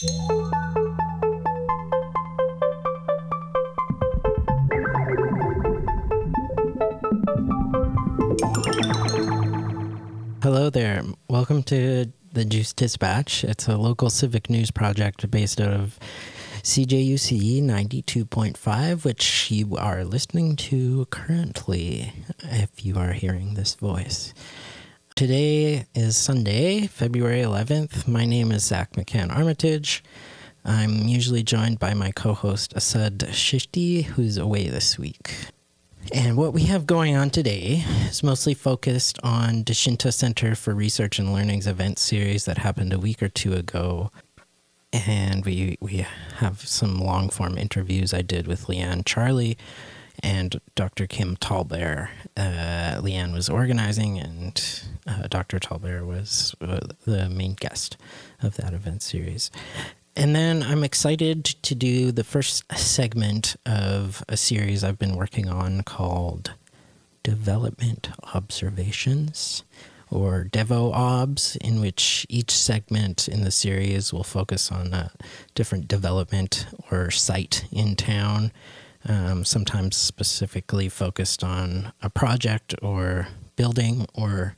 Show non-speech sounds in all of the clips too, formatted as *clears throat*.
Hello there. Welcome to the Juice Dispatch. It's a local civic news project based out of CJUC 92.5, which you are listening to currently, if you are hearing this voice. Today is Sunday, February 11th. My name is Zach McCann Armitage. I'm usually joined by my co host Asad Shishti, who's away this week. And what we have going on today is mostly focused on Dechinta Center for Research and Learning's event series that happened a week or two ago. And we we have some long form interviews I did with Lianne Charlie and Dr. Kim Tallbear. Uh, Lianne was organizing, and uh, Dr. Tallbear was uh, the main guest of that event series. And then I'm excited to do the first segment of a series I've been working on called Development Observations or Devo Obs, in which each segment in the series will focus on a different development or site in town, um, sometimes specifically focused on a project or building or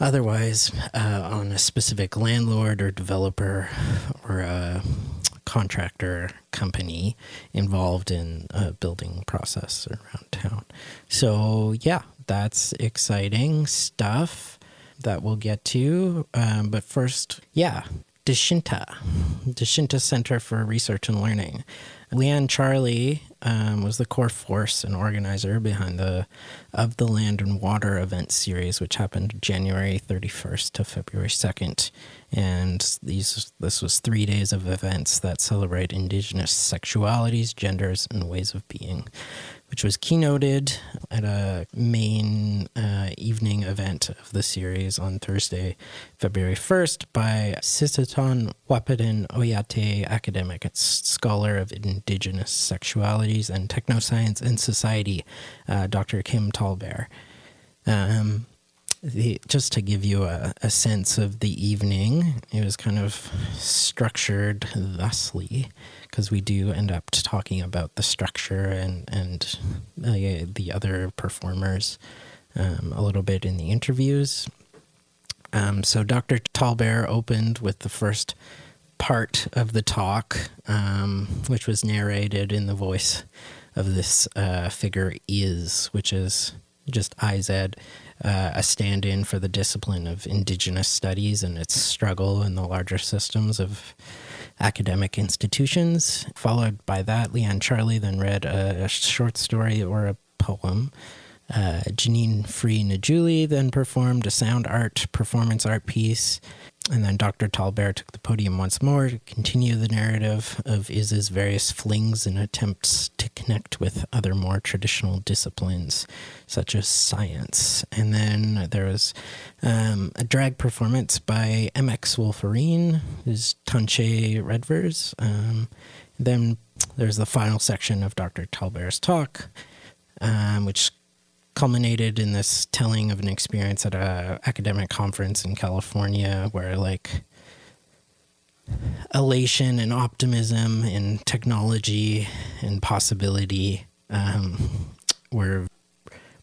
Otherwise, uh, on a specific landlord or developer or a contractor company involved in a building process around town. So, yeah, that's exciting stuff that we'll get to. Um, but first, yeah, Dechinta, Dechinta Center for Research and Learning. Lianne Charlie um, was the core force and organizer behind the Of the Land and Water event series, which happened January 31st to February 2nd. And these this was three days of events that celebrate indigenous sexualities, genders, and ways of being which was keynoted at a main uh, evening event of the series on Thursday, February 1st, by Sisseton Wahpeton Oyate, academic scholar of indigenous sexualities and technoscience and society, uh, Dr. Kim Tallbear. Um, the, just to give you a, a, sense of the evening, it was kind of structured thusly because we do end up talking about the structure and and uh, the other performers um, a little bit in the interviews. Um, so Dr. Tallbear opened with the first part of the talk, um, which was narrated in the voice of this uh, figure is, which is just IZ, uh, a stand in for the discipline of Indigenous studies and its struggle in the larger systems of academic institutions. Followed by that, Lianne Charlie then read a, a short story or a poem. Uh, Jeneen Frei Njootli then performed a sound art performance art piece. And then Dr. Tallbear took the podium once more to continue the narrative of Iz's various flings and attempts to connect with other more traditional disciplines, such as science. And then there was um, a drag performance by MX Wolferine, who's Tunchai Redvers. Um, then there's the final section of Dr. Tallbear's talk, um, which culminated in this telling of an experience at a academic conference in California where like elation and optimism and technology and possibility um, were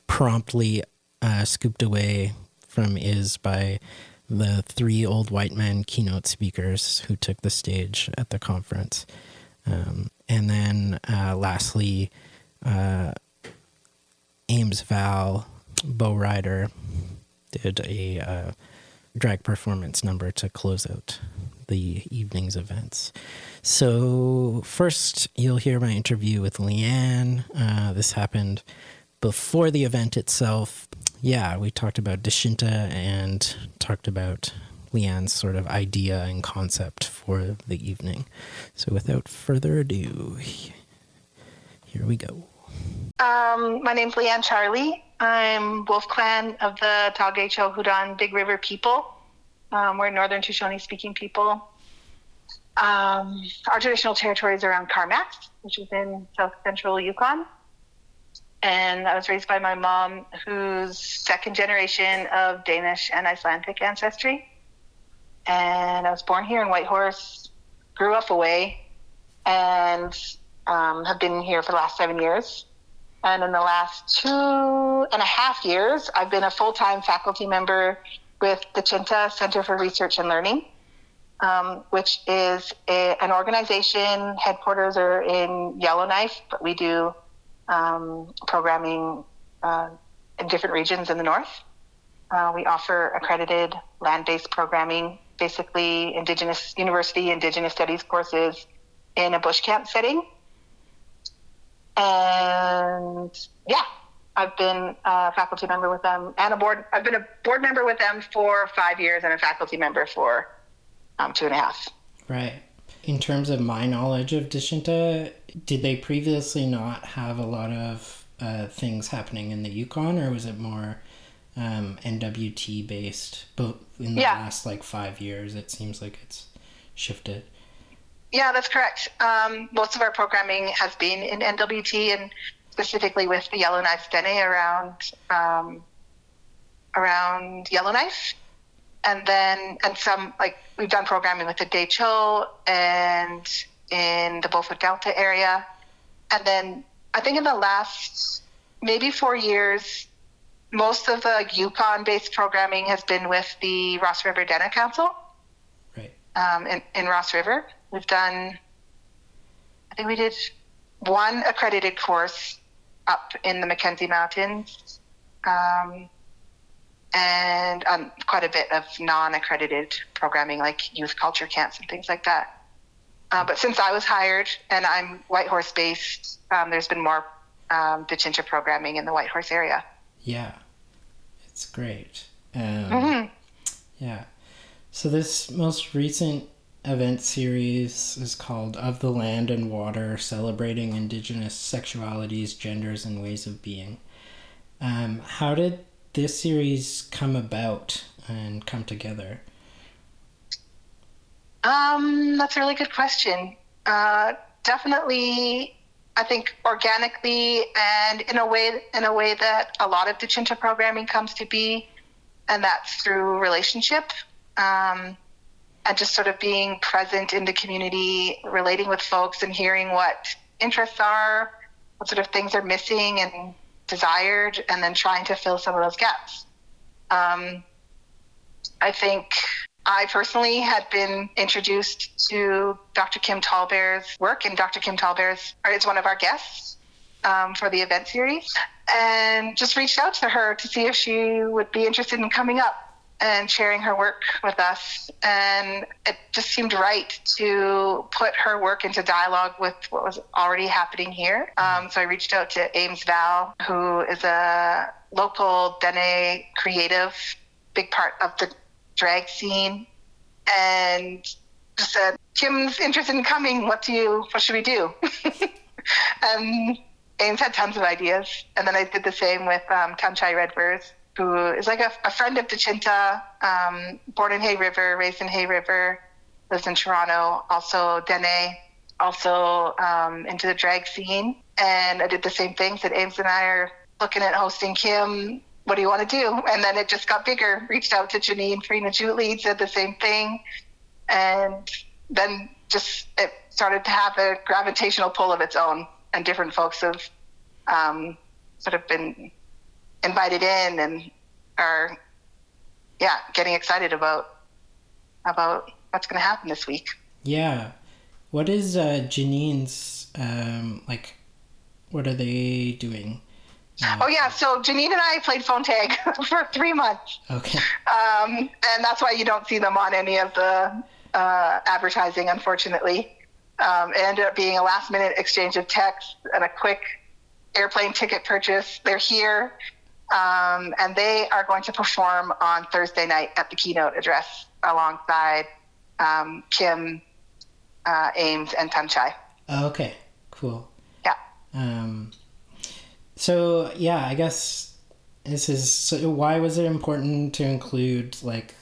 promptly uh, scooped away from is by the three old white men keynote speakers who took the stage at the conference. Um, and then uh, lastly, uh, Ames Val, Bow Rider, did a uh, drag performance number to close out the evening's events. So, first, you'll hear my interview with Lianne. Uh, this happened before the event itself. Yeah, we talked about Dechinta and talked about Lianne's sort of idea and concept for the evening. So, without further ado, here we go. Um, my name's Lianne Charlie. I'm Wolf Clan of the Talgay Hudan Big River people. Um, we're Northern Tutchone speaking people. Um, our traditional territory is around Carmacks, which is in south central Yukon. And I was raised by my mom, who's second generation of Danish and Icelandic ancestry. And I was born here in Whitehorse, grew up away and um, have been here for the last seven years. And in the last two and a half years, I've been a full time faculty member with Dechinta Center for Research and Learning, um, which is a, an organization. Headquarters are in Yellowknife, but we do um, programming uh, in different regions in the north. Uh, we offer accredited land based programming, basically Indigenous University Indigenous Studies courses in a bush camp setting. And yeah, I've been a faculty member with them and a board. I've been a board member with them for five years and a faculty member for um, two and a half. Right. In terms of my knowledge of Dechinta, did they previously not have a lot of uh, things happening in the Yukon, or was it more um, NWT based? But in the yeah. last like five years, it seems like it's shifted. Yeah, that's correct. Um, most of our programming has been in NWT and specifically with the Yellowknife Dene around um, around Yellowknife, and then and some like we've done programming with the Dehcho and in the Beaufort Delta area, and then I think in the last maybe four years, most of the Yukon-based programming has been with the Ross River Dene Council? Um, in, in Ross River, we've done. I think we did one accredited course up in the Mackenzie Mountains, um, and um, quite a bit of non-accredited programming like youth culture camps and things like that. Uh, but since I was hired and I'm Whitehorse based, um, there's been more um, programming in the Whitehorse area. Yeah, it's great. Um, mm-hmm. Yeah. So this most recent event series is called Of the Land and Water Celebrating Indigenous Sexualities, Genders, and Ways of Being. Um, how did this series come about and come together? Um, that's a really good question. Uh, definitely, I think organically and in a way in a way that a lot of Dechinta programming comes to be, and that's through relationship. Um, and just sort of being present in the community, relating with folks and hearing what interests are, what sort of things are missing and desired, and then trying to fill some of those gaps. Um, I think I personally had been introduced to Dr. Kim Tallbear's work, and Dr. Kim Tallbear's is one of our guests um, for the event series, and just reached out to her to see if she would be interested in coming up and sharing her work with us. And it just seemed right to put her work into dialogue with what was already happening here. Um, so I reached out to Ames Val, who is a local Dene creative, big part of the drag scene, and just said, Kim's interested in coming. What do you, what should we do? *laughs* and Ames had tons of ideas. And then I did the same with um, Tunchai Redvers who is like a, a friend of Dechinta, um, born in Hay River, raised in Hay River, lives in Toronto, also Dene, also um, into the drag scene. And I did the same thing, said Ames and I are looking at hosting Kim. What do you want to do? *laughs* And then it just got bigger. Reached out to Janine, Frei Njootli, said the same thing. And then just it started to have a gravitational pull of its own. And different folks have um, sort of been invited in and are yeah getting excited about about what's going to happen this week. Yeah. What is uh janine's um like what are they doing? Uh, oh yeah so janine and i played phone tag *laughs* for three months. Okay. Um and that's why you don't see them on any of the uh, advertising unfortunately. Um, it ended up being a last minute exchange of text and a quick airplane ticket purchase. They're here um, and they are going to perform on Thursday night at the keynote address alongside um, Kim, uh, Ames, and Tunchai. Okay, cool. Yeah. Um, so yeah, I guess this is so. Why was it important to include like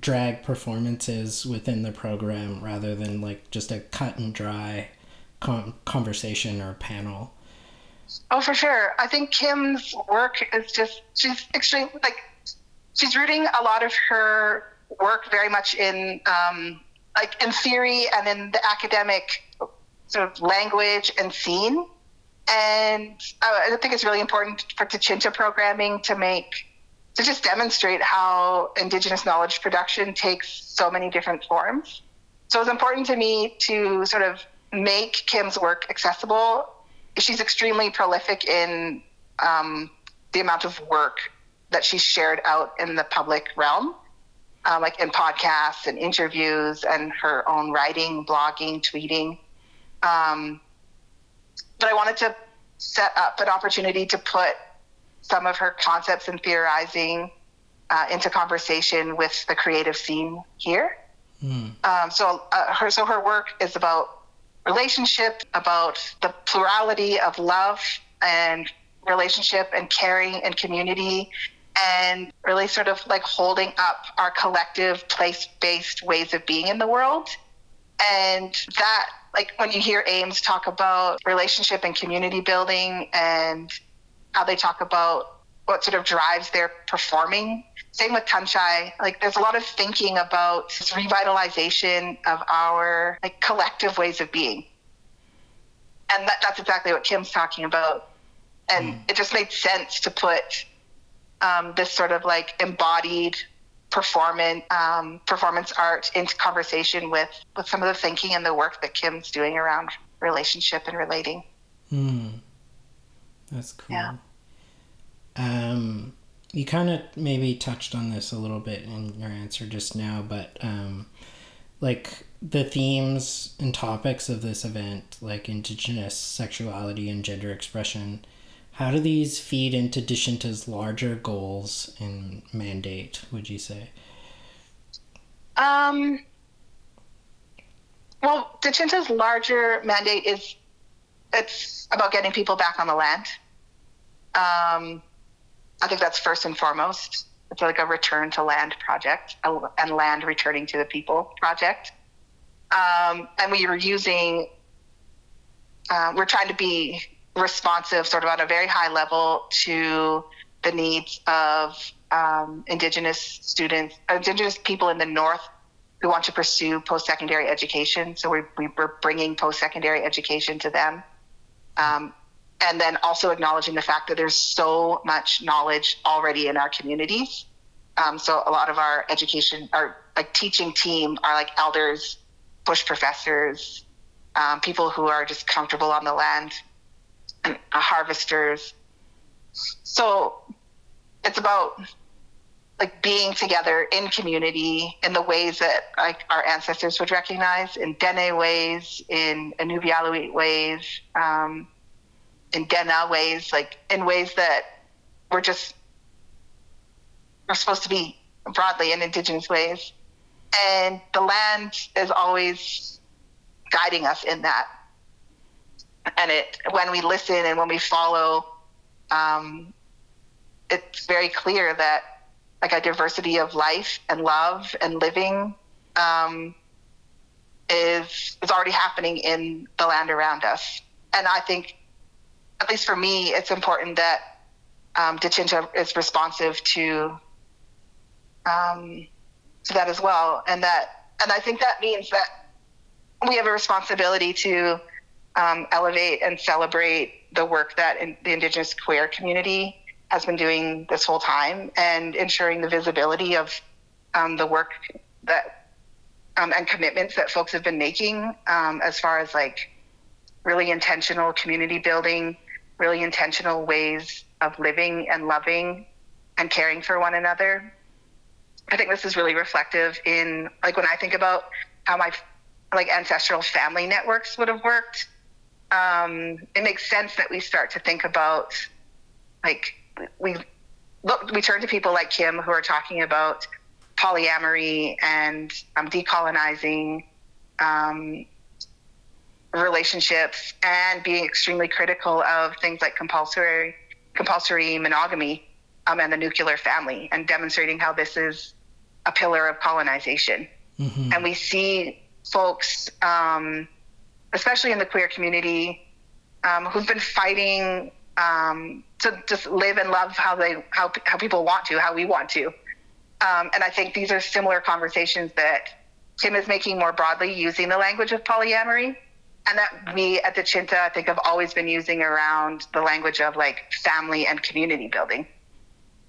drag performances within the program rather than like just a cut and dry com- conversation or panel? Oh, for sure. I think Kim's work is just, she's extreme, like, she's rooting a lot of her work very much in um, like in theory and in the academic sort of language and scene. And I think it's really important for Dechinta programming to make to just demonstrate how Indigenous knowledge production takes so many different forms. So it's important to me to sort of make Kim's work accessible. She's extremely prolific in um, the amount of work that she's shared out in the public realm, uh, like in podcasts and interviews and her own writing, blogging, tweeting. Um, but I wanted to set up an opportunity to put some of her concepts and theorizing uh, into conversation with the creative scene here. Mm. Um, so uh, her so her work is about relationship, about the plurality of love and relationship and caring and community and really sort of like holding up our collective place-based ways of being in the world. And that like when you hear Ames talk about relationship and community building and how they talk about what sort of drives their performing. Same with Tunchai. Like there's a lot of thinking about this revitalization of our like collective ways of being. And that, that's exactly what Kim's talking about. And mm. it just made sense to put um, this sort of like embodied performance um, performance art into conversation with with some of the thinking and the work that Kim's doing around relationship and relating. Hmm. That's cool. Yeah. Um, you kind of maybe touched on this a little bit in your answer just now, but um, like the themes and topics of this event, like Indigenous sexuality and gender expression, how do these feed into Dechinta's larger goals and mandate, would you say? Um, well, Dechinta's larger mandate is it's about getting people back on the land. Um, I think that's first and foremost. It's like a return to land project and land returning to the people project. Um, and we were using, uh, we're trying to be responsive, sort of on a very high level, to the needs of um, Indigenous students, Indigenous people in the North who want to pursue post secondary education. So we, we are bringing post secondary education to them. Um, and then also acknowledging the fact that there's so much knowledge already in our communities. Um, so a lot of our education, our like teaching team are like elders, bush professors, um, people who are just comfortable on the land and uh, harvesters. So it's about like being together in community in the ways that like our ancestors would recognize in Dene ways, in Inuvialuit ways, um, in Dena ways, like in ways that we're just we're supposed to be broadly in indigenous ways. And the land is always guiding us in that and it when we listen and when we follow um, it's very clear that like a diversity of life and love and living um, is is already happening in the land around us and i think at least for me it's important that um, Dechinta is responsive to um, to that as well. And that and i think that means that we have a responsibility to um, elevate and celebrate the work that in, the Indigenous queer community has been doing this whole time and ensuring the visibility of um, the work that um, and commitments that folks have been making um, as far as like really intentional community building, really intentional ways of living and loving and caring for one another. I think this is really reflective in like when I think about how my like ancestral family networks would have worked um, it makes sense that we start to think about like we look we turn to people like Kim who are talking about polyamory and um, decolonizing um, relationships and being extremely critical of things like compulsory compulsory monogamy um, and the nuclear family and demonstrating how this is a pillar of colonization. Mm-hmm. And we see folks um, especially in the queer community, um, who've been fighting um, to just live and love how they how how people want to, how we want to. Um, and I think these are similar conversations that Tim is making more broadly using the language of polyamory. And that we at Dechinta, I think, have always been using around the language of like family and community building.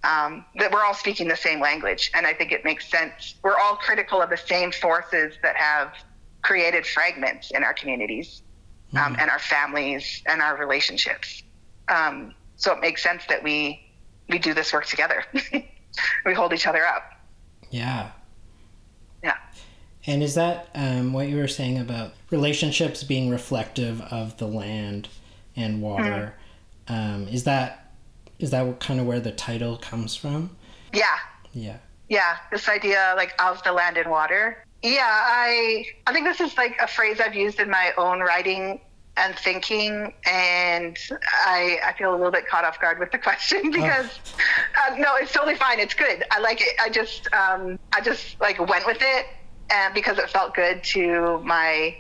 Um, that we're all speaking the same language. And I think it makes sense. We're all critical of the same forces that have created fragments in our communities um, mm and our families and our relationships. Um, so it makes sense that we we do this work together. *laughs* we hold each other up. Yeah. Yeah. And is that um, what you were saying about relationships being reflective of the land and water? mm is that is that kind of where the title comes from? Yeah. Yeah. Yeah. This idea like of the land and water. Yeah, I I think this is like a phrase I've used in my own writing and thinking, and I I feel a little bit caught off guard with the *laughs* question oh. because oh. uh, no, it's totally fine. It's good. I like it. I just um, I just like went with it, and because it felt good to my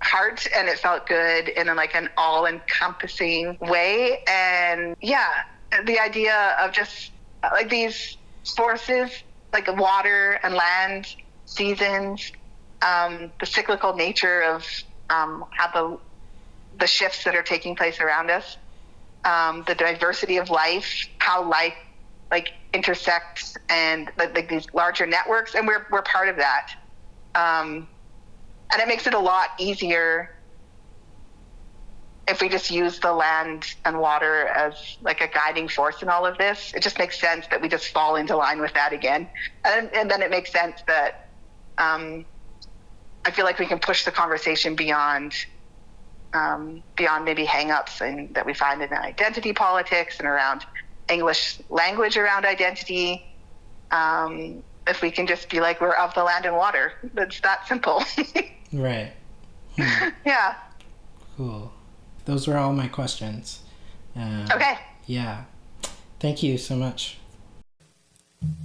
heart and it felt good in like an all-encompassing way. And yeah the idea of just like these forces like water and land seasons, um, the cyclical nature of um, how the the shifts that are taking place around us, um, the diversity of life, how life like intersects and like these larger networks, and we're we're part of that, um, and it makes it a lot easier if we just use the land and water as like a guiding force in all of this, it just makes sense that we just fall into line with that again. And, and then it makes sense that um, I feel like we can push the conversation beyond um, beyond maybe hangups and that we find in identity politics and around English language around identity. Um, if we can just be like we're of the land and water, it's that simple. *laughs* right. Hmm. *laughs* Yeah. Cool. Those were all my questions. Uh, okay. Yeah. Thank you so much.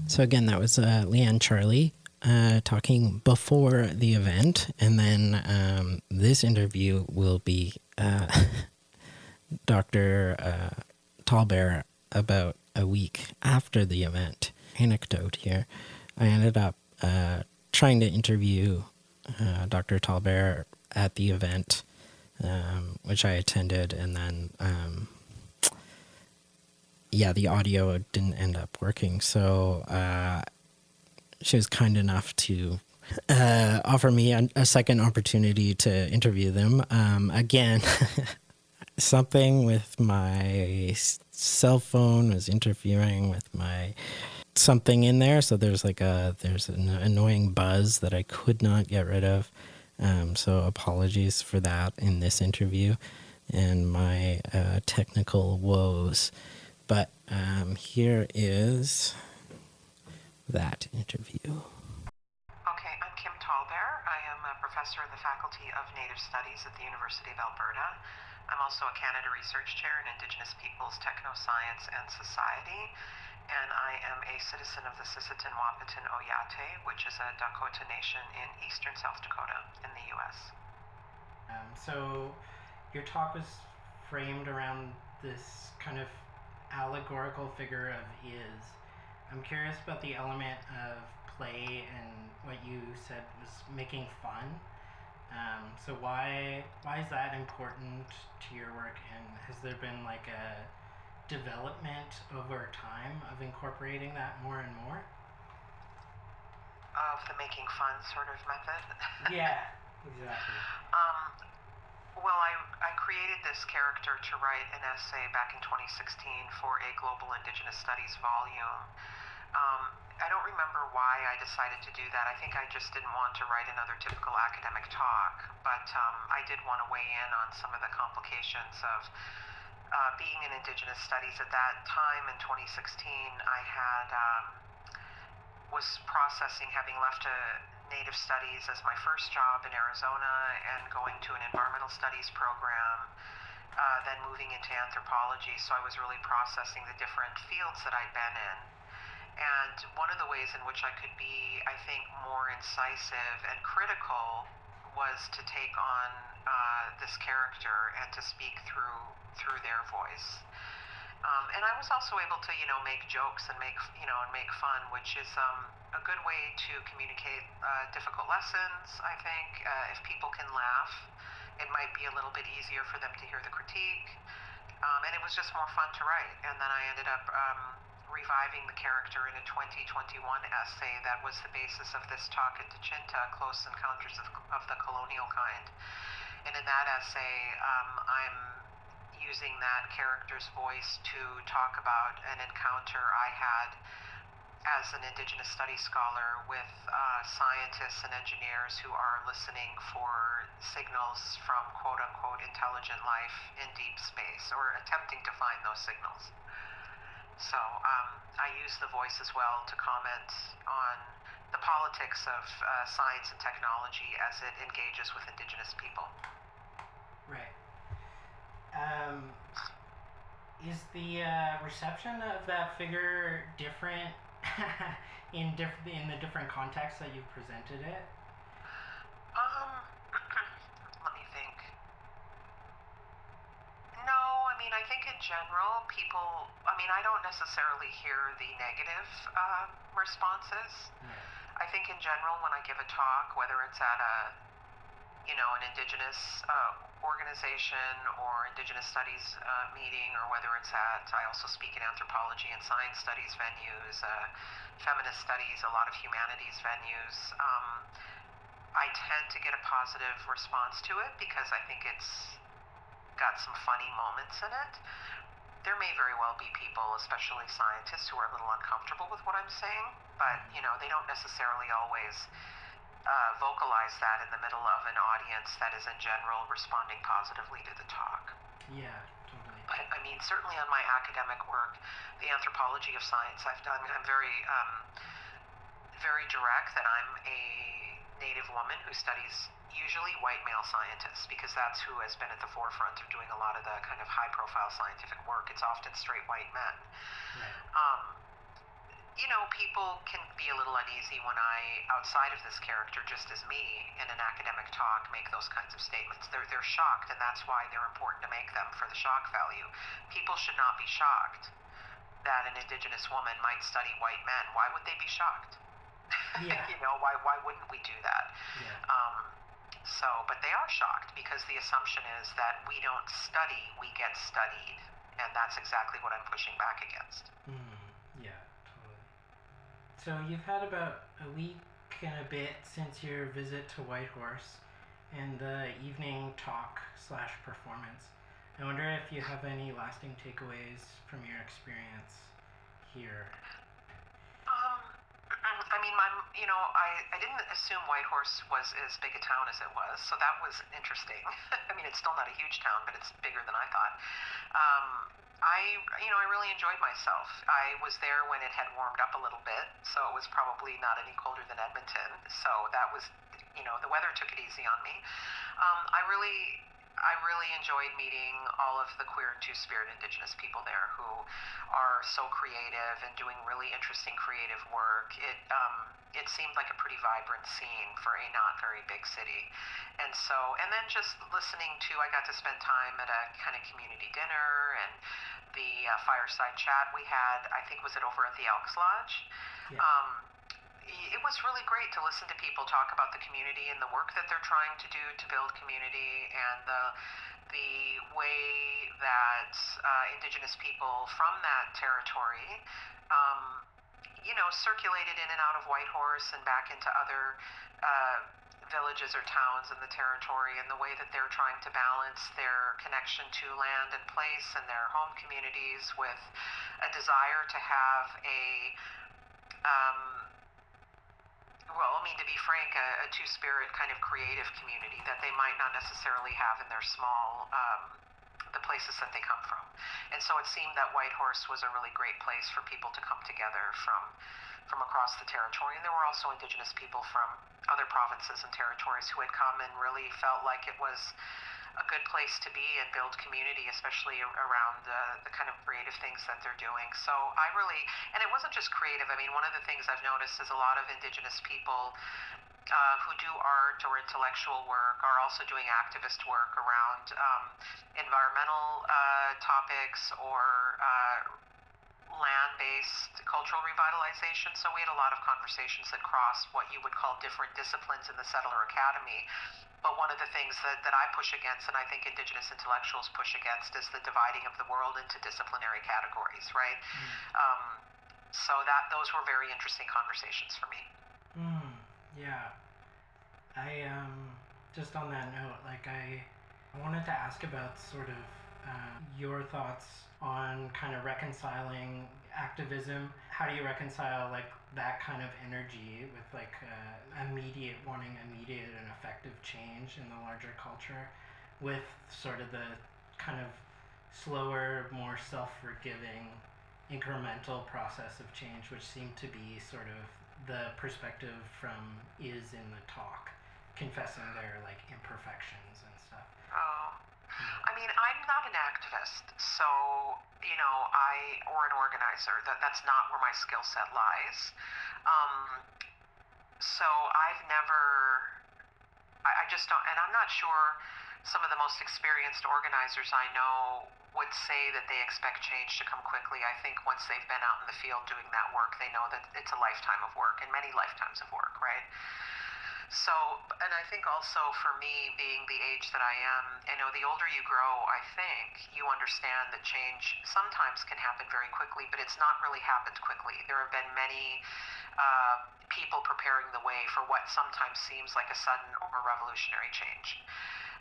So again, that was uh, Lianne Charlie uh, talking before the event, and then um, this interview will be uh, *laughs* Dr. Uh, Tallbear about a week after the event. Anecdote here. I ended up uh, trying to interview uh, Dr. Tallbear at the event, um, which I attended, and then um, yeah, the audio didn't end up working. So uh, she was kind enough to uh, offer me a, a, second opportunity to interview them. Um, again, *laughs* something with my cell phone was interfering with my something in there. So there's like a there's an annoying buzz that I could not get rid of. Um, so apologies for that in this interview and my uh, technical woes. But um, here is that interview. Okay, I'm Kim Tallbear. I am a professor in the Faculty of Native Studies at the University of Alberta. I'm also a Canada Research Chair in Indigenous Peoples, Technoscience and Society, and I am a citizen of the Sisseton Wahpeton Oyate, which is a Dakota nation in eastern South Dakota in the U.S. Um, so, your talk was framed around this kind of allegorical figure of is I'm curious about the element of play and what you said was making fun. Um, so why why is that important to your work, and has there been like a development over time of incorporating that more and more? Of the making fun sort of method. *laughs* yeah, exactly. Um, well, I, I created this character to write an essay back in 2016 for a Global Indigenous Studies volume um, I don't remember why I decided to do that. I think I just didn't want to write another typical academic talk, but um, I did want to weigh in on some of the complications of uh, being in Indigenous studies. At that time in 2016, I had um, was processing having left a Native Studies as my first job in Arizona and going to an environmental studies program. Uh, then moving into anthropology, so I was really processing the different fields that I'd been in and one of the ways in which I could be, I think, more incisive and critical was to take on uh, this character and to speak through through their voice. Um, and I was also able to, you know, make jokes and make, you know, and make fun, which is um, a good way to communicate uh, difficult lessons. I think uh, if people can laugh, it might be a little bit easier for them to hear the critique. Um, and it was just more fun to write. And then I ended up um, reviving the character in a 2021 essay that was the basis of this talk at Dechinta, Close Encounters of, of the Colonial Kind. And in that essay, um, I'm using that character's voice to talk about an encounter I had as an Indigenous Studies scholar with uh, scientists and engineers who are listening for signals from quote unquote intelligent life in deep space or attempting to find those signals. So um, I use the voice as well to comment on the politics of uh, science and technology as it engages with Indigenous people. Right. Um, is the uh, reception of that figure different *laughs* in diff- in the different contexts that you've presented it? Um, let me think. No, I mean, I think in general, people, I mean, I don't necessarily hear the negative uh, responses. I think in general, when I give a talk, whether it's at a, you know, an indigenous uh, organization or indigenous studies uh, meeting, or whether it's at, I also speak in anthropology and science studies venues, uh, feminist studies, a lot of humanities venues. Um, I tend to get a positive response to it because I think it's got some funny moments in it. There may very well be people, especially scientists, who are a little uncomfortable with what I'm saying, but you know, they don't necessarily always uh, vocalize that in the middle of an audience that is in general responding positively to the talk. Yeah, totally. But I mean, certainly on my academic work, the anthropology of science I've done, I'm very, um, very direct that I'm a Native woman who studies usually white male scientists because that's who has been at the forefront of doing a lot of the kind of high profile scientific work. It's often straight white men. Right. Um, you know, people can be a little uneasy when I, outside of this character, just as me, in an academic talk, make those kinds of statements. They're, they're shocked, and that's why they're important to make them for the shock value. People should not be shocked that an Indigenous woman might study white men. Why would they be shocked? Yeah. *laughs* you know, why, why wouldn't we do that? Yeah. Um, so, but they are shocked because the assumption is that we don't study, we get studied. And that's exactly what I'm pushing back against. Mm, yeah, totally. So you've had about a week and a bit since your visit to Whitehorse and the evening talk slash performance. I wonder if you have any lasting takeaways from your experience here. Mean, my, you know, I, I didn't assume Whitehorse was as big a town as it was, so that was interesting. *laughs* I mean, it's still not a huge town, but it's bigger than I thought. Um, I, you know, I really enjoyed myself. I was there when it had warmed up a little bit, so it was probably not any colder than Edmonton. So that was, you know, the weather took it easy on me. Um, I really, I really enjoyed meeting all of the queer and two spirit Indigenous people there who are so creative and doing really interesting creative work. It um, it seemed like a pretty vibrant scene for a not very big city, and so and then just listening to, I got to spend time at a kind of community dinner and the uh, fireside chat we had. I think was it over at the Elks Lodge. Yeah. Um, it was really great to listen to people talk about the community and the work that they're trying to do to build community and the the way that uh, indigenous people from that territory um, you know circulated in and out of Whitehorse and back into other uh, villages or towns in the territory and the way that they're trying to balance their connection to land and place and their home communities with a desire to have a um, well, I mean, to be frank, a, a two spirit kind of creative community that they might not necessarily have in their small, um, the places that they come from. And so it seemed that Whitehorse was a really great place for people to come together from from across the territory. And there were also Indigenous people from other provinces and territories who had come and really felt like it was a good place to be and build community, especially around the, the kind of creative things that they're doing. So I really, and it wasn't just creative. I mean, one of the things I've noticed is a lot of Indigenous people uh, who do art or intellectual work are also doing activist work around um, environmental uh, topics or uh, land-based cultural revitalization. So we had a lot of conversations that crossed what you would call different disciplines in the Settler Academy. But one of the things that, that I push against, and I think Indigenous intellectuals push against, is the dividing of the world into disciplinary categories, right? Mm. Um, so that those were very interesting conversations for me. Mm, yeah, I um just on that note, like I, I wanted to ask about sort of uh, your thoughts on kind of reconciling activism. How do you reconcile like that kind of energy with like uh, immediate wanting immediate and effective change in the larger culture, with sort of the kind of slower, more self-forgiving, incremental process of change, which seemed to be sort of the perspective from is in the talk, confessing their like imperfections and stuff. Oh. I mean, I'm not an activist, so you know, I or an organizer. That that's not where my skill set lies. Um, so I've never. I, I just don't, and I'm not sure. Some of the most experienced organizers I know would say that they expect change to come quickly. I think once they've been out in the field doing that work, they know that it's a lifetime of work and many lifetimes of work, right? So, and I think also for me, being the age that I am, you know, the older you grow, I think you understand that change sometimes can happen very quickly, but it's not really happened quickly. There have been many uh, people preparing the way for what sometimes seems like a sudden or revolutionary change.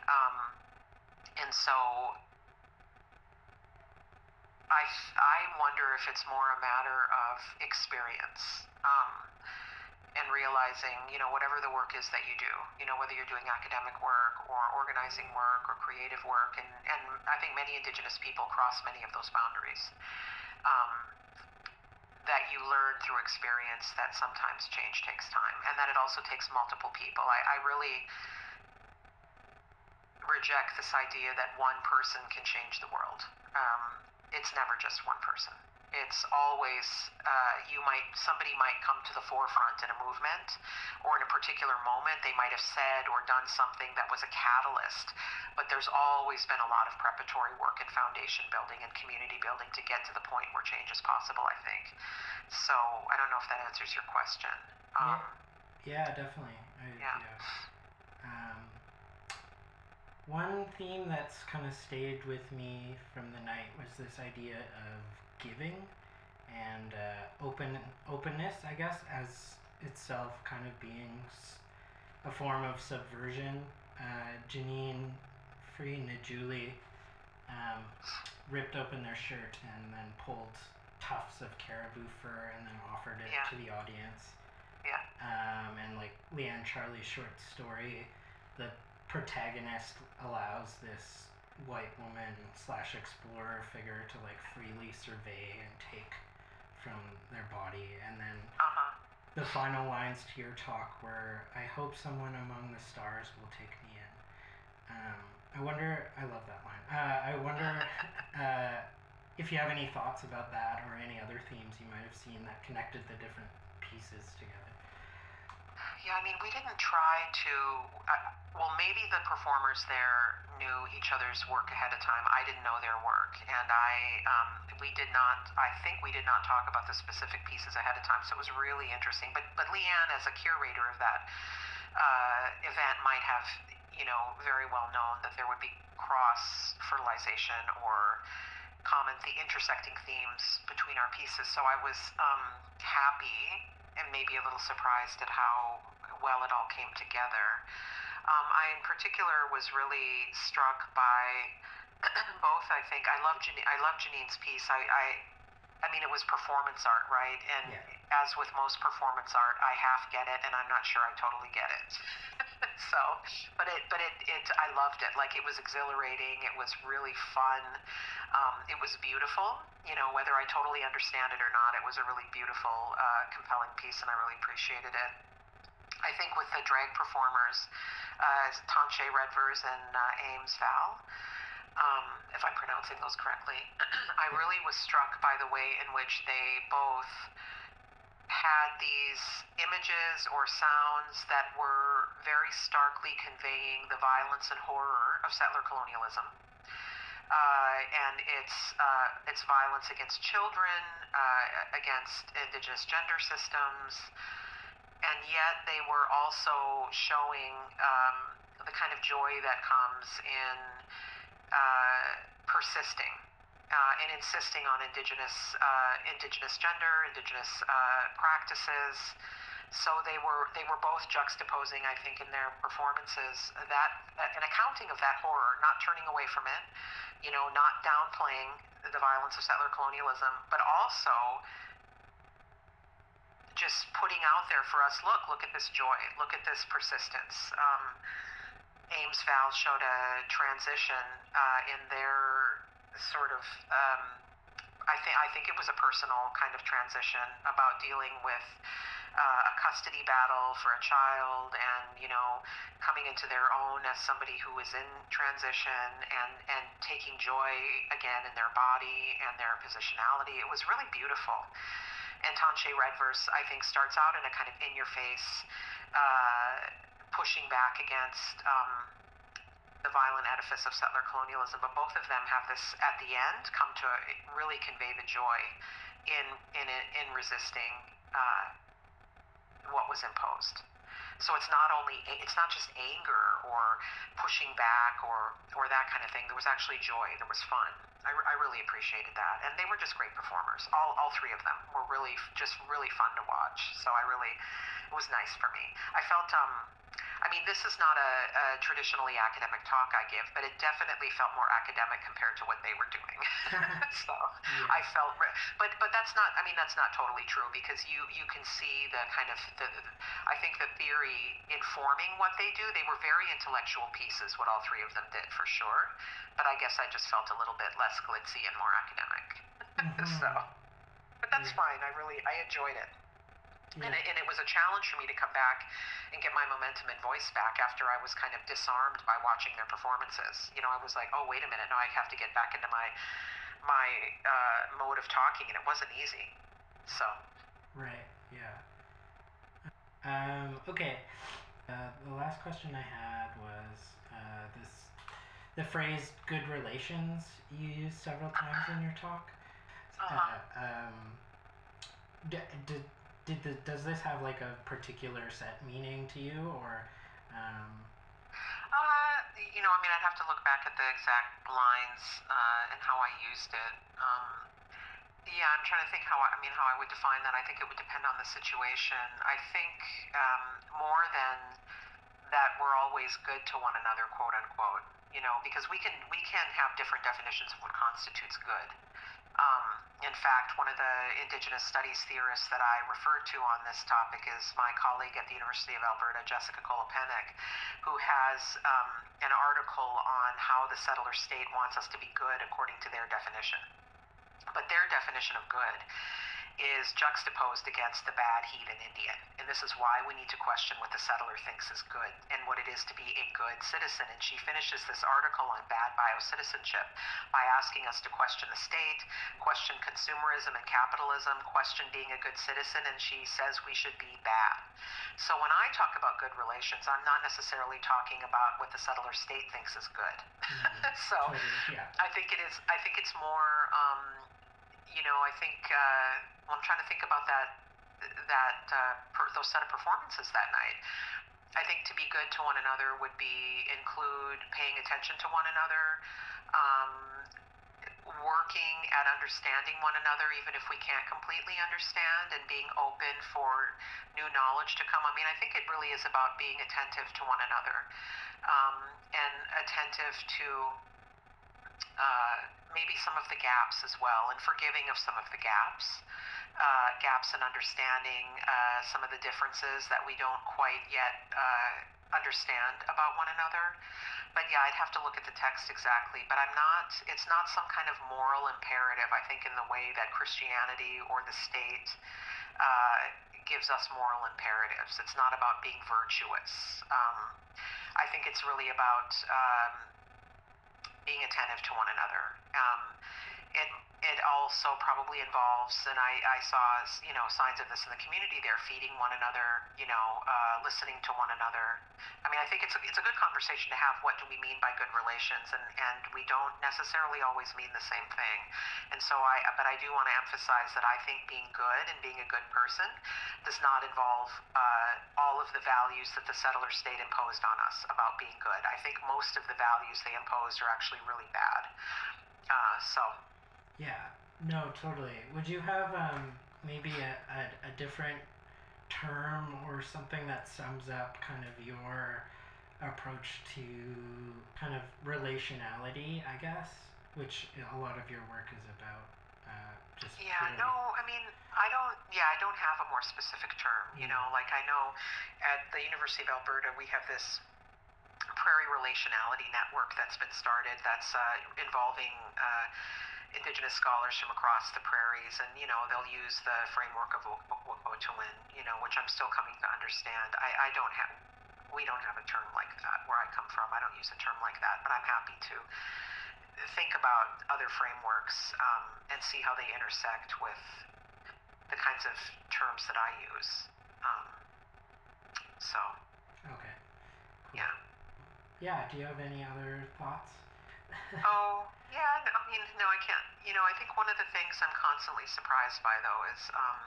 Um, and so I, I wonder if it's more a matter of experience. Um, and realizing, you know, whatever the work is that you do, you know, whether you're doing academic work or organizing work or creative work, and, and I think many Indigenous people cross many of those boundaries. Um, that you learn through experience that sometimes change takes time and that it also takes multiple people. I, I really reject this idea that one person can change the world. Um, it's never just one person it's always uh, you might somebody might come to the forefront in a movement or in a particular moment. They might have said or done something that was a catalyst but there's always been a lot of preparatory work and foundation building and community building to get to the point where change is possible i think. So i don't know if that answers your question. Um, yeah. yeah definitely. I, yeah, yeah. Um, one theme that's kind of stayed with me from the night was this idea of giving and uh, open openness, I guess, as itself kind of being a form of subversion. Uh, Jeneen Frei Njootli um, ripped open their shirt and then pulled tufts of caribou fur and then offered it yeah. to the audience. Yeah. Um, and like Lianne Charlie's short story, the protagonist allows this white woman slash explorer figure to like freely survey and take from their body and then uh-huh. the final lines to your talk were i hope someone among the stars will take me in. Um, i wonder i love that line. Uh, i wonder *laughs* uh, if you have any thoughts about that or any other themes you might have seen that connected the different pieces together yeah, I mean, we didn't try to. Uh, well, maybe the performers there knew each other's work ahead of time. I didn't know their work, and I um, we did not. I think we did not talk about the specific pieces ahead of time, so it was really interesting. But but Lianne, as a curator of that uh, event, might have you know very well known that there would be cross fertilization or common the intersecting themes between our pieces. So I was um, happy and maybe a little surprised at how well it all came together. Um, I, in particular, was really struck by *clears throat* both. I think I love Janine, I love Janine's piece. I, I, I mean, it was performance art, right? And yeah. as with most performance art, I half get it, and I'm not sure I totally get it. *laughs* so, but it, but it, it, I loved it. Like it was exhilarating. It was really fun. Um, it was beautiful. You know, whether I totally understand it or not, it was a really beautiful, uh, compelling piece, and I really appreciated it. I think with the drag performers, uh, Tunchai Redvers and uh, Ames Val, um, if I'm pronouncing those correctly, *clears throat* I really was struck by the way in which they both had these images or sounds that were very starkly conveying the violence and horror of settler colonialism. Uh, and its uh, its violence against children, uh, against indigenous gender systems, and yet they were also showing um, the kind of joy that comes in uh, persisting uh, and insisting on indigenous uh, indigenous gender, indigenous uh, practices. So they were they were both juxtaposing, I think, in their performances that an accounting of that horror, not turning away from it, you know, not downplaying the violence of settler colonialism, but also just putting out there for us, look, look at this joy, look at this persistence. Um, Ames Val showed a transition uh, in their sort of um, I think I think it was a personal kind of transition about dealing with uh, a custody battle for a child and you know coming into their own as somebody who is in transition and and taking joy again in their body and their positionality. It was really beautiful. And Tunchai Redvers, I think, starts out in a kind of in your face, uh, pushing back against. Um, the violent edifice of settler colonialism, but both of them have this at the end come to really convey the joy in in in resisting uh, what was imposed. So it's not only it's not just anger or pushing back or or that kind of thing. There was actually joy. There was fun. I, I really appreciated that, and they were just great performers. All all three of them were really just really fun to watch. So I really it was nice for me. I felt um I mean, this is not a, a, traditionally academic talk I give, but it definitely felt more academic compared to what they were doing. *laughs* *laughs* so yeah. I felt, but but that's not. I mean, that's not totally true because you you can see the kind of the. I think the theory informing what they do. They were very intellectual pieces. What all three of them did, for sure. But I guess I just felt a little bit less glitzy and more academic. *laughs* Mm-hmm. so, but that's yeah. fine. I really I enjoyed it. Yeah. And, it, and it was a challenge for me to come back and get my momentum and voice back after I was kind of disarmed by watching their performances. You know, I was like, oh, wait a minute, now I have to get back into my my uh, mode of talking, and it wasn't easy. So. Right. Yeah. Um, okay. Uh, the last question I had was uh, this: the phrase "good relations" you used several times in your talk. Uh-huh. Uh, um, d- did did the, does this have like a particular set meaning to you or um... uh, you know i mean i'd have to look back at the exact lines uh, and how i used it. Um, yeah i'm trying to think how I, I, mean how i would define that. I think it would depend on the situation. I think um, more than that we're always good to one another quote unquote you know because we can we can have different definitions of what constitutes good um, in fact, one of the Indigenous studies theorists that I referred to on this topic is my colleague at the University of Alberta, Jessica Kolopenuk, who has um, an article on how the settler state wants us to be good according to their definition. But their definition of good is juxtaposed against the bad heathen Indian. And this is why we need to question what the settler thinks is good and what it is to be a good citizen. And she finishes this article on bad biocitizenship by asking us to question the state, question consumerism and capitalism, question being a good citizen, and she says we should be bad. So when I talk about good relations, I'm not necessarily talking about what the settler state thinks is good. *laughs* Mm-hmm. so totally, yeah. I think it is. I think it's more. Um, you know, I think uh, well, I'm trying to think about that that uh, per, those set of performances that night. I think to be good to one another would be include paying attention to one another, um, working at understanding one another, even if we can't completely understand, and being open for new knowledge to come. I mean, I think it really is about being attentive to one another um, and attentive to. Uh, maybe some of the gaps as well, and forgiving of some of the gaps, uh, gaps in understanding uh, some of the differences that we don't quite yet uh, understand about one another. But yeah, I'd have to look at the text exactly. But I'm not, it's not some kind of moral imperative, I think, in the way that Christianity or the state uh, gives us moral imperatives. It's not about being virtuous. Um, I think it's really about um, being attentive to one another. Um, it it also probably involves, and I, I saw you know signs of this in the community. They're feeding one another, you know, uh, listening to one another. I mean, I think it's a, it's a good conversation to have. What do we mean by good relations? And and we don't necessarily always mean the same thing. And so I, but I do want to emphasize that I think being good and being a good person does not involve uh, all of the values that the settler state imposed on us about being good. I think most of the values they imposed are actually really bad. Uh, so yeah, no, totally. Would you have um, maybe a, a, a different term or something that sums up kind of your approach to kind of relationality, I guess, which a lot of your work is about. Uh, just yeah, no, I mean, I don't, yeah, I don't have a more specific term. You know, like I know at the University of Alberta, we have this prairie relationality network that's been started that's uh, involving uh, indigenous scholars from across the prairies and you know they'll use the framework of wahkohtowin, you know which I'm still coming to understand I, I don't have we don't have a term like that where I come from I don't use a term like that but I'm happy to think about other frameworks um, and see how they intersect with the kinds of terms that I use um, so Okay. yeah Yeah. Do you have any other thoughts? *laughs* oh, yeah. I mean, no, I can't. You know, I think one of the things I'm constantly surprised by, though, is, um,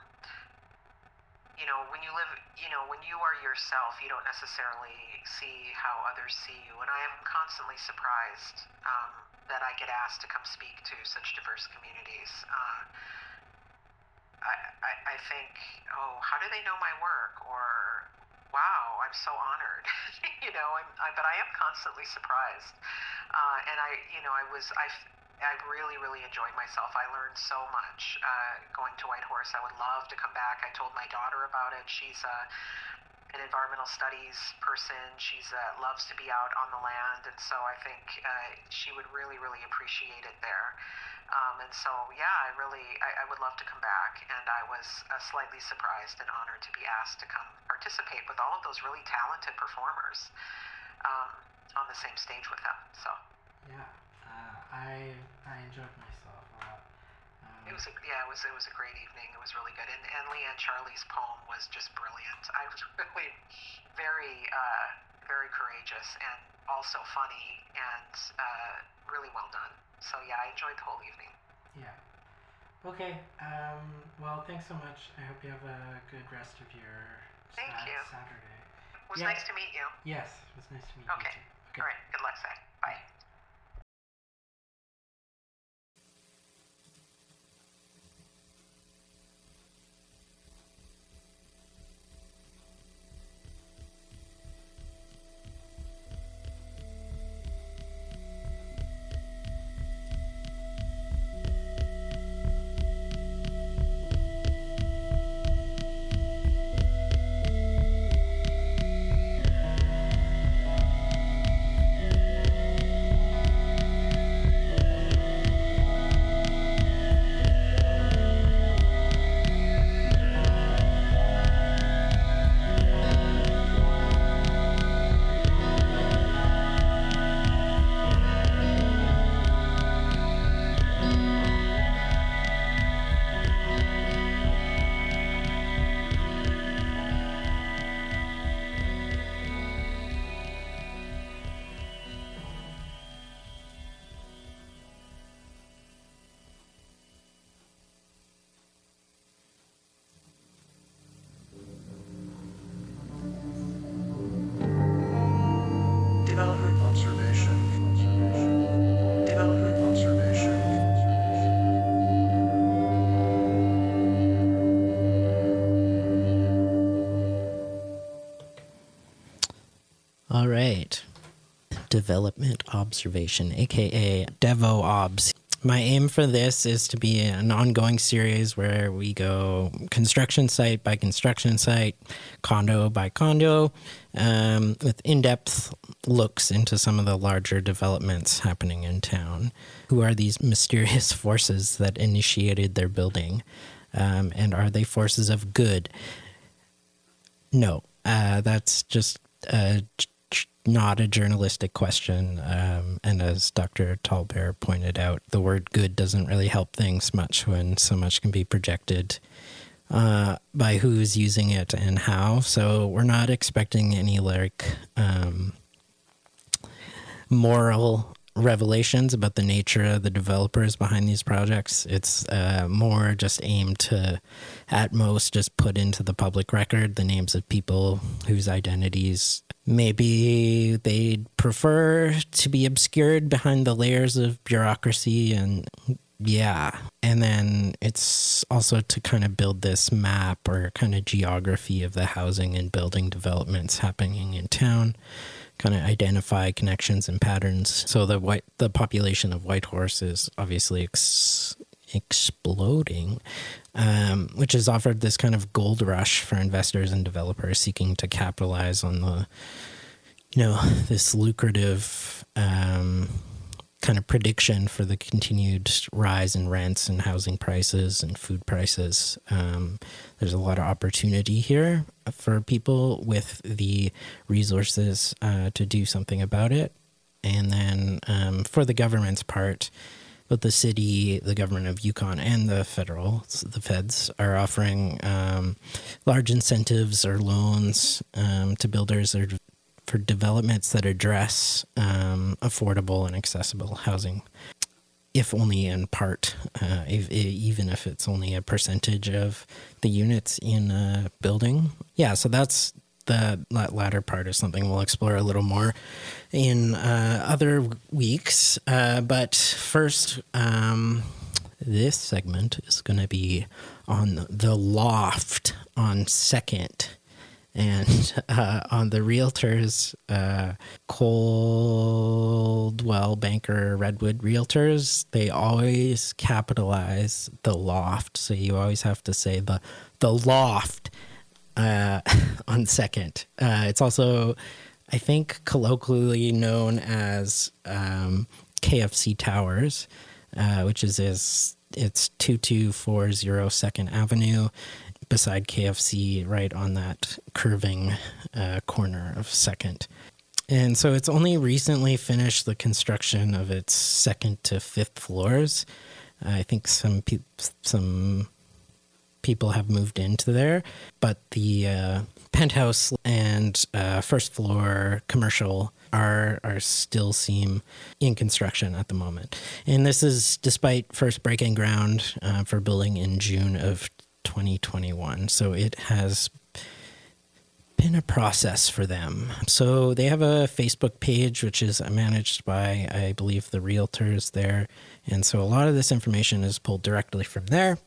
you know, when you live, you know, when you are yourself, you don't necessarily see how others see you. And I am constantly surprised um, that I get asked to come speak to such diverse communities. Uh, I, I, I think, oh, how do they know my work? Or, wow, I'm so honored. *laughs* you know, I'm, I, but I am constantly surprised. Uh, and I, you know, I was, I, I really, really enjoyed myself. I learned so much uh, going to Whitehorse. I would love to come back. I told my daughter about it. She's a, an environmental studies person. She's uh, loves to be out on the land, and so I think uh, she would really, really appreciate it there. Um, and so, yeah, I really, I, I would love to come back. And I was uh, slightly surprised and honored to be asked to come participate with all of those really talented performers um, on the same stage with them. So Yeah. Uh, I I enjoyed myself a lot. Um, it was, a, yeah, it was, it was a great evening. It was really good. And, and Lianne Charlie's poem was just brilliant. I was *laughs* really very, uh, very courageous and also funny and uh, really well done. So yeah, I enjoyed the whole evening. Yeah. Okay. Um, well, thanks so much. I hope you have a good rest of your Thank Sat- you. Saturday. It was Yeah. nice to meet you. Yes, it was nice to meet Okay. you too. Okay. All right. Good luck, Say. Bye. All right. Development observation, aka Devo Obs. My aim for this is to be an ongoing series where we go construction site by construction site, condo by condo, um, with in depth looks into some of the larger developments happening in town. Who are these mysterious *laughs* forces that initiated their building? Um, and are they forces of good? No, uh, that's just uh, not a journalistic question. Um, and as Dr. Tallbear pointed out, the word good doesn't really help things much when so much can be projected uh, by who's using it and how. So we're not expecting any like um, moral revelations about the nature of the developers behind these projects. It's uh, more just aimed to, at most, just put into the public record the names of people whose identities maybe they'd prefer to be obscured behind the layers of bureaucracy and yeah. And then it's also to kind of build this map or kind of geography of the housing and building developments happening in town kind of identify connections and patterns. So the white the population of Whitehorse is obviously ex- exploding, um, which has offered this kind of gold rush for investors and developers seeking to capitalize on the, you know, this lucrative. Um, kind of prediction for the continued rise in rents and housing prices and food prices. Um, there's a lot of opportunity here for people with the resources uh, to do something about it. And then um, for the government's part, both the city, the government of Yukon, and the federal, the feds, are offering um, large incentives or loans um, to builders or for developments that address um, affordable and accessible housing, if only in part, uh, if, even if it's only a percentage of the units in a building. Yeah, so that's the latter part is something we'll explore a little more in uh, other weeks. Uh, but first, um, this segment is going to be on the loft on second and *laughs* uh, on the realtors, uh, Coldwell Banker Redwood Realtors, they always capitalize the loft. So you always have to say the the loft uh, *laughs* on second. Uh, it's also, I think, colloquially known as um, KFC Towers, uh, which is is it's two two four zero Second Avenue beside KFC, right on that curving uh, corner of Second. And so it's only recently finished the construction of its second to fifth floors. I think some pe- some people have moved into there, but the uh, penthouse and uh, first floor commercial are are still seem in construction at the moment. And this is despite first breaking ground uh, for building in June of 2021. So it has been a process for them. So they have a Facebook page, which is managed by, I believe, the realtors there. And so a lot of this information is pulled directly from there.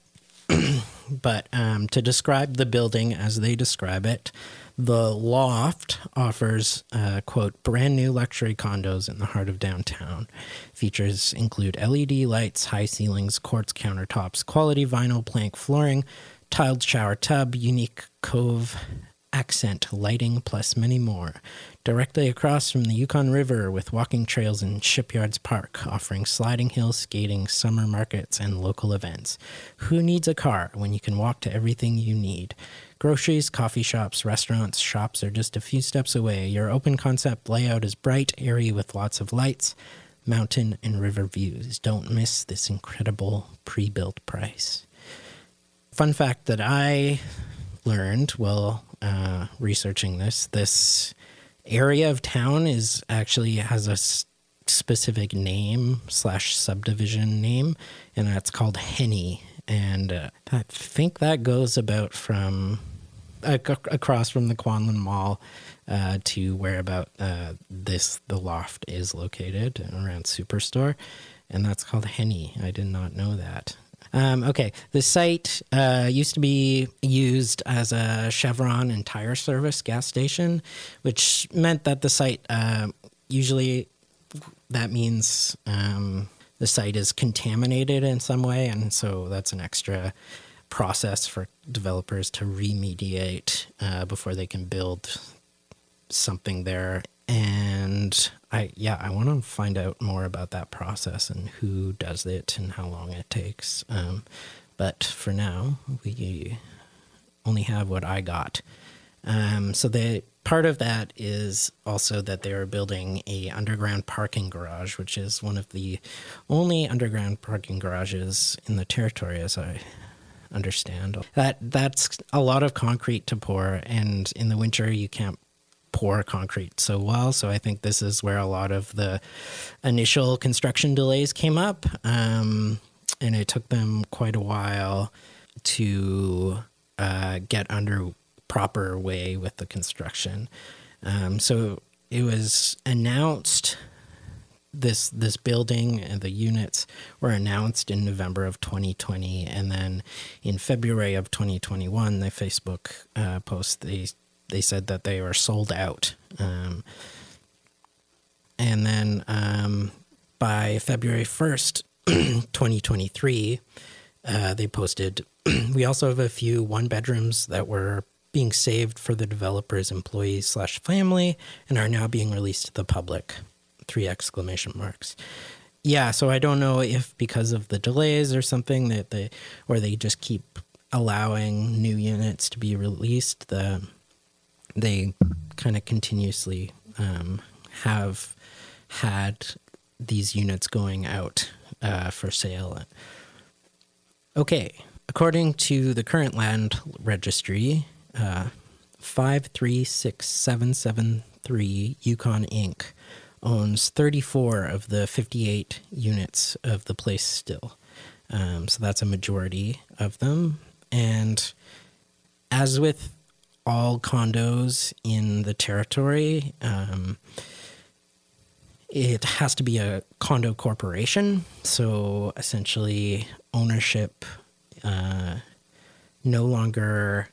*clears throat* but um, to describe the building as they describe it, the loft offers, uh, quote, brand new luxury condos in the heart of downtown. Features include LED lights, high ceilings, quartz countertops, quality vinyl plank flooring, tiled shower tub, unique cove, accent lighting, plus many more. Directly across from the Yukon River with walking trails in Shipyards Park, offering sliding hills, skating, summer markets, and local events. Who needs a car when you can walk to everything you need? Groceries, coffee shops, restaurants, shops are just a few steps away. Your open concept layout is bright, airy with lots of lights, mountain, and river views. Don't miss this incredible pre built price. Fun fact that I learned while uh, researching this this area of town is actually has a specific name slash subdivision name, and that's called Henny and uh, I think that goes about from across from the Qwanlin Mall uh, to where about uh, this the loft is located around Superstore, and that's called Henny. I did not know that. Um, okay, the site uh, used to be used as a Chevron and tire service gas station, which meant that the site uh, usually that means um, the site is contaminated in some way, and so that's an extra process for developers to remediate uh, before they can build something there. And I, yeah, I want to find out more about that process and who does it and how long it takes. Um, but for now, we only have what I got. Um, so the part of that is also that they are building a underground parking garage, which is one of the only underground parking garages in the territory, as I understand. That that's a lot of concrete to pour, and in the winter you can't pour concrete so well. So I think this is where a lot of the initial construction delays came up, um, and it took them quite a while to uh, get under proper way with the construction. Um, so it was announced this this building and the units were announced in November of 2020, and then in February of 2021, the Facebook uh, post they they said that they were sold out, um, and then um, by February 1st, *clears throat* 2023, uh, they posted. *clears throat* we also have a few one bedrooms that were being saved for the developer's employees slash family and are now being released to the public three exclamation marks. Yeah, so I don't know if because of the delays or something that they or they just keep allowing new units to be released. The they kind of continuously um, have had these units going out uh, for sale. Okay, according to the current land registry, uh, 536773 Yukon Inc owns 34 of the 58 units of the place still. Um, so that's a majority of them. And as with all condos in the territory, um, it has to be a condo corporation. So essentially, ownership uh, no longer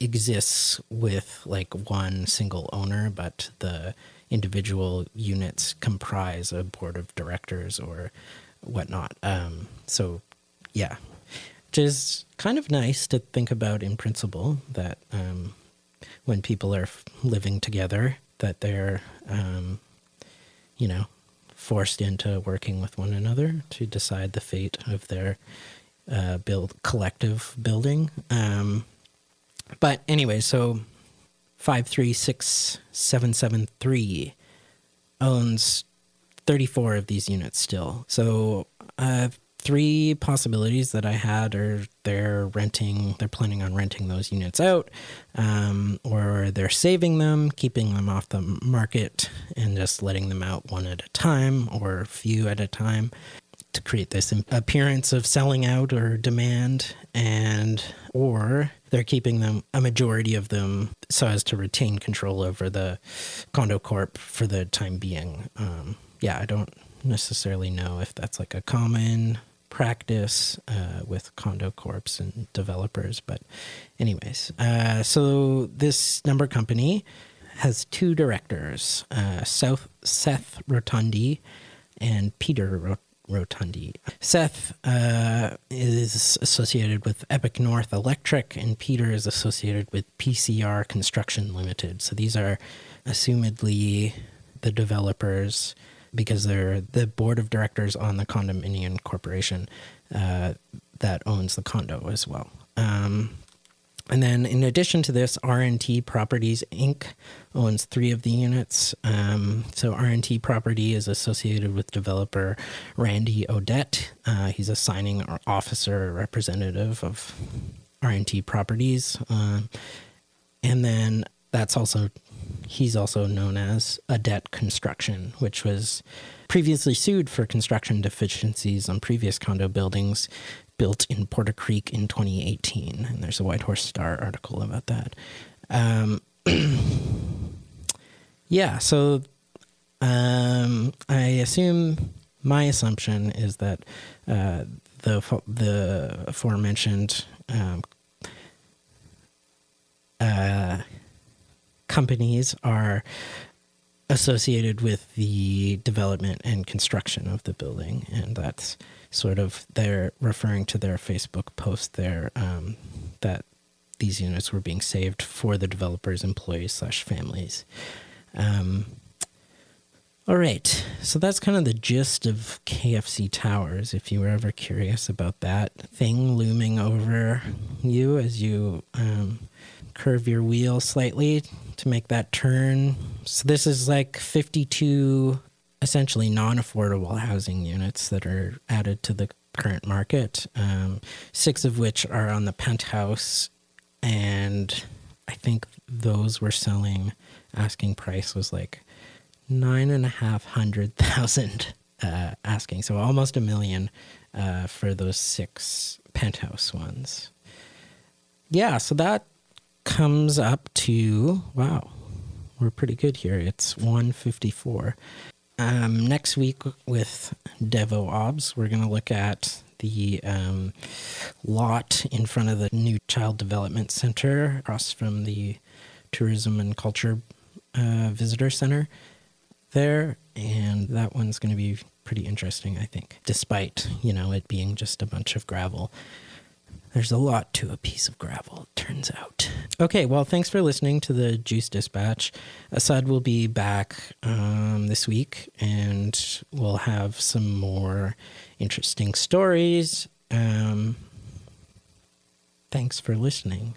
exists with like one single owner, but the individual units comprise a board of directors or whatnot. Um, so, yeah, which is kind of nice to think about in principle that um, when people are living together, that they're, um, you know, forced into working with one another to decide the fate of their uh, build collective building. Um, but anyway, so 536773 owns 34 of these units still. So, uh, three possibilities that I had are they're renting, they're planning on renting those units out, um, or they're saving them, keeping them off the market, and just letting them out one at a time or a few at a time to create this appearance of selling out or demand and or they're keeping them a majority of them so as to retain control over the condo corp for the time being. Um, yeah i don't necessarily know if that's like a common practice uh, with condo corps and developers but anyways uh, so this number company has two directors uh, South, seth rotundi and peter Rotundi. Seth uh, is associated with Epic North Electric, and Peter is associated with PCR Construction Limited. So these are assumedly the developers because they're the board of directors on the condominium corporation uh, that owns the condo as well. Um, and then, in addition to this, RNT Properties Inc. owns three of the units. Um, so, RNT Property is associated with developer Randy Odette. Uh, he's a signing officer representative of RNT Properties. Uh, and then, that's also, he's also known as Adet Construction, which was previously sued for construction deficiencies on previous condo buildings built in Porter Creek in 2018. And there's a Whitehorse Star article about that. Um, *clears throat* yeah, so um, I assume my assumption is that uh, the the aforementioned um, uh, companies are associated with the development and construction of the building, and that's sort of they're referring to their Facebook post there um, that these units were being saved for the developers' employees slash families. Um, All right. So that's kind of the gist of KFC Towers. If you were ever curious about that thing looming over you as you um, curve your wheel slightly to make that turn. So this is like 52 essentially non affordable housing units that are added to the current market, um, six of which are on the penthouse. And I think those were selling, asking price was like nine and a half hundred thousand uh, asking, so almost a million uh, for those six penthouse ones. Yeah, so that comes up to wow, we're pretty good here. It's one fifty four. Um, next week with Devo Obs, we're going to look at the um, lot in front of the new Child Development Center across from the Tourism and Culture uh, Visitor Center there, and that one's going to be pretty interesting, I think, despite, you know, it being just a bunch of gravel. There's a lot to a piece of gravel, it turns out. Okay, well, thanks for listening to the Juice Dispatch. Asad will be back um, this week, and we'll have some more interesting stories. Um, thanks for listening.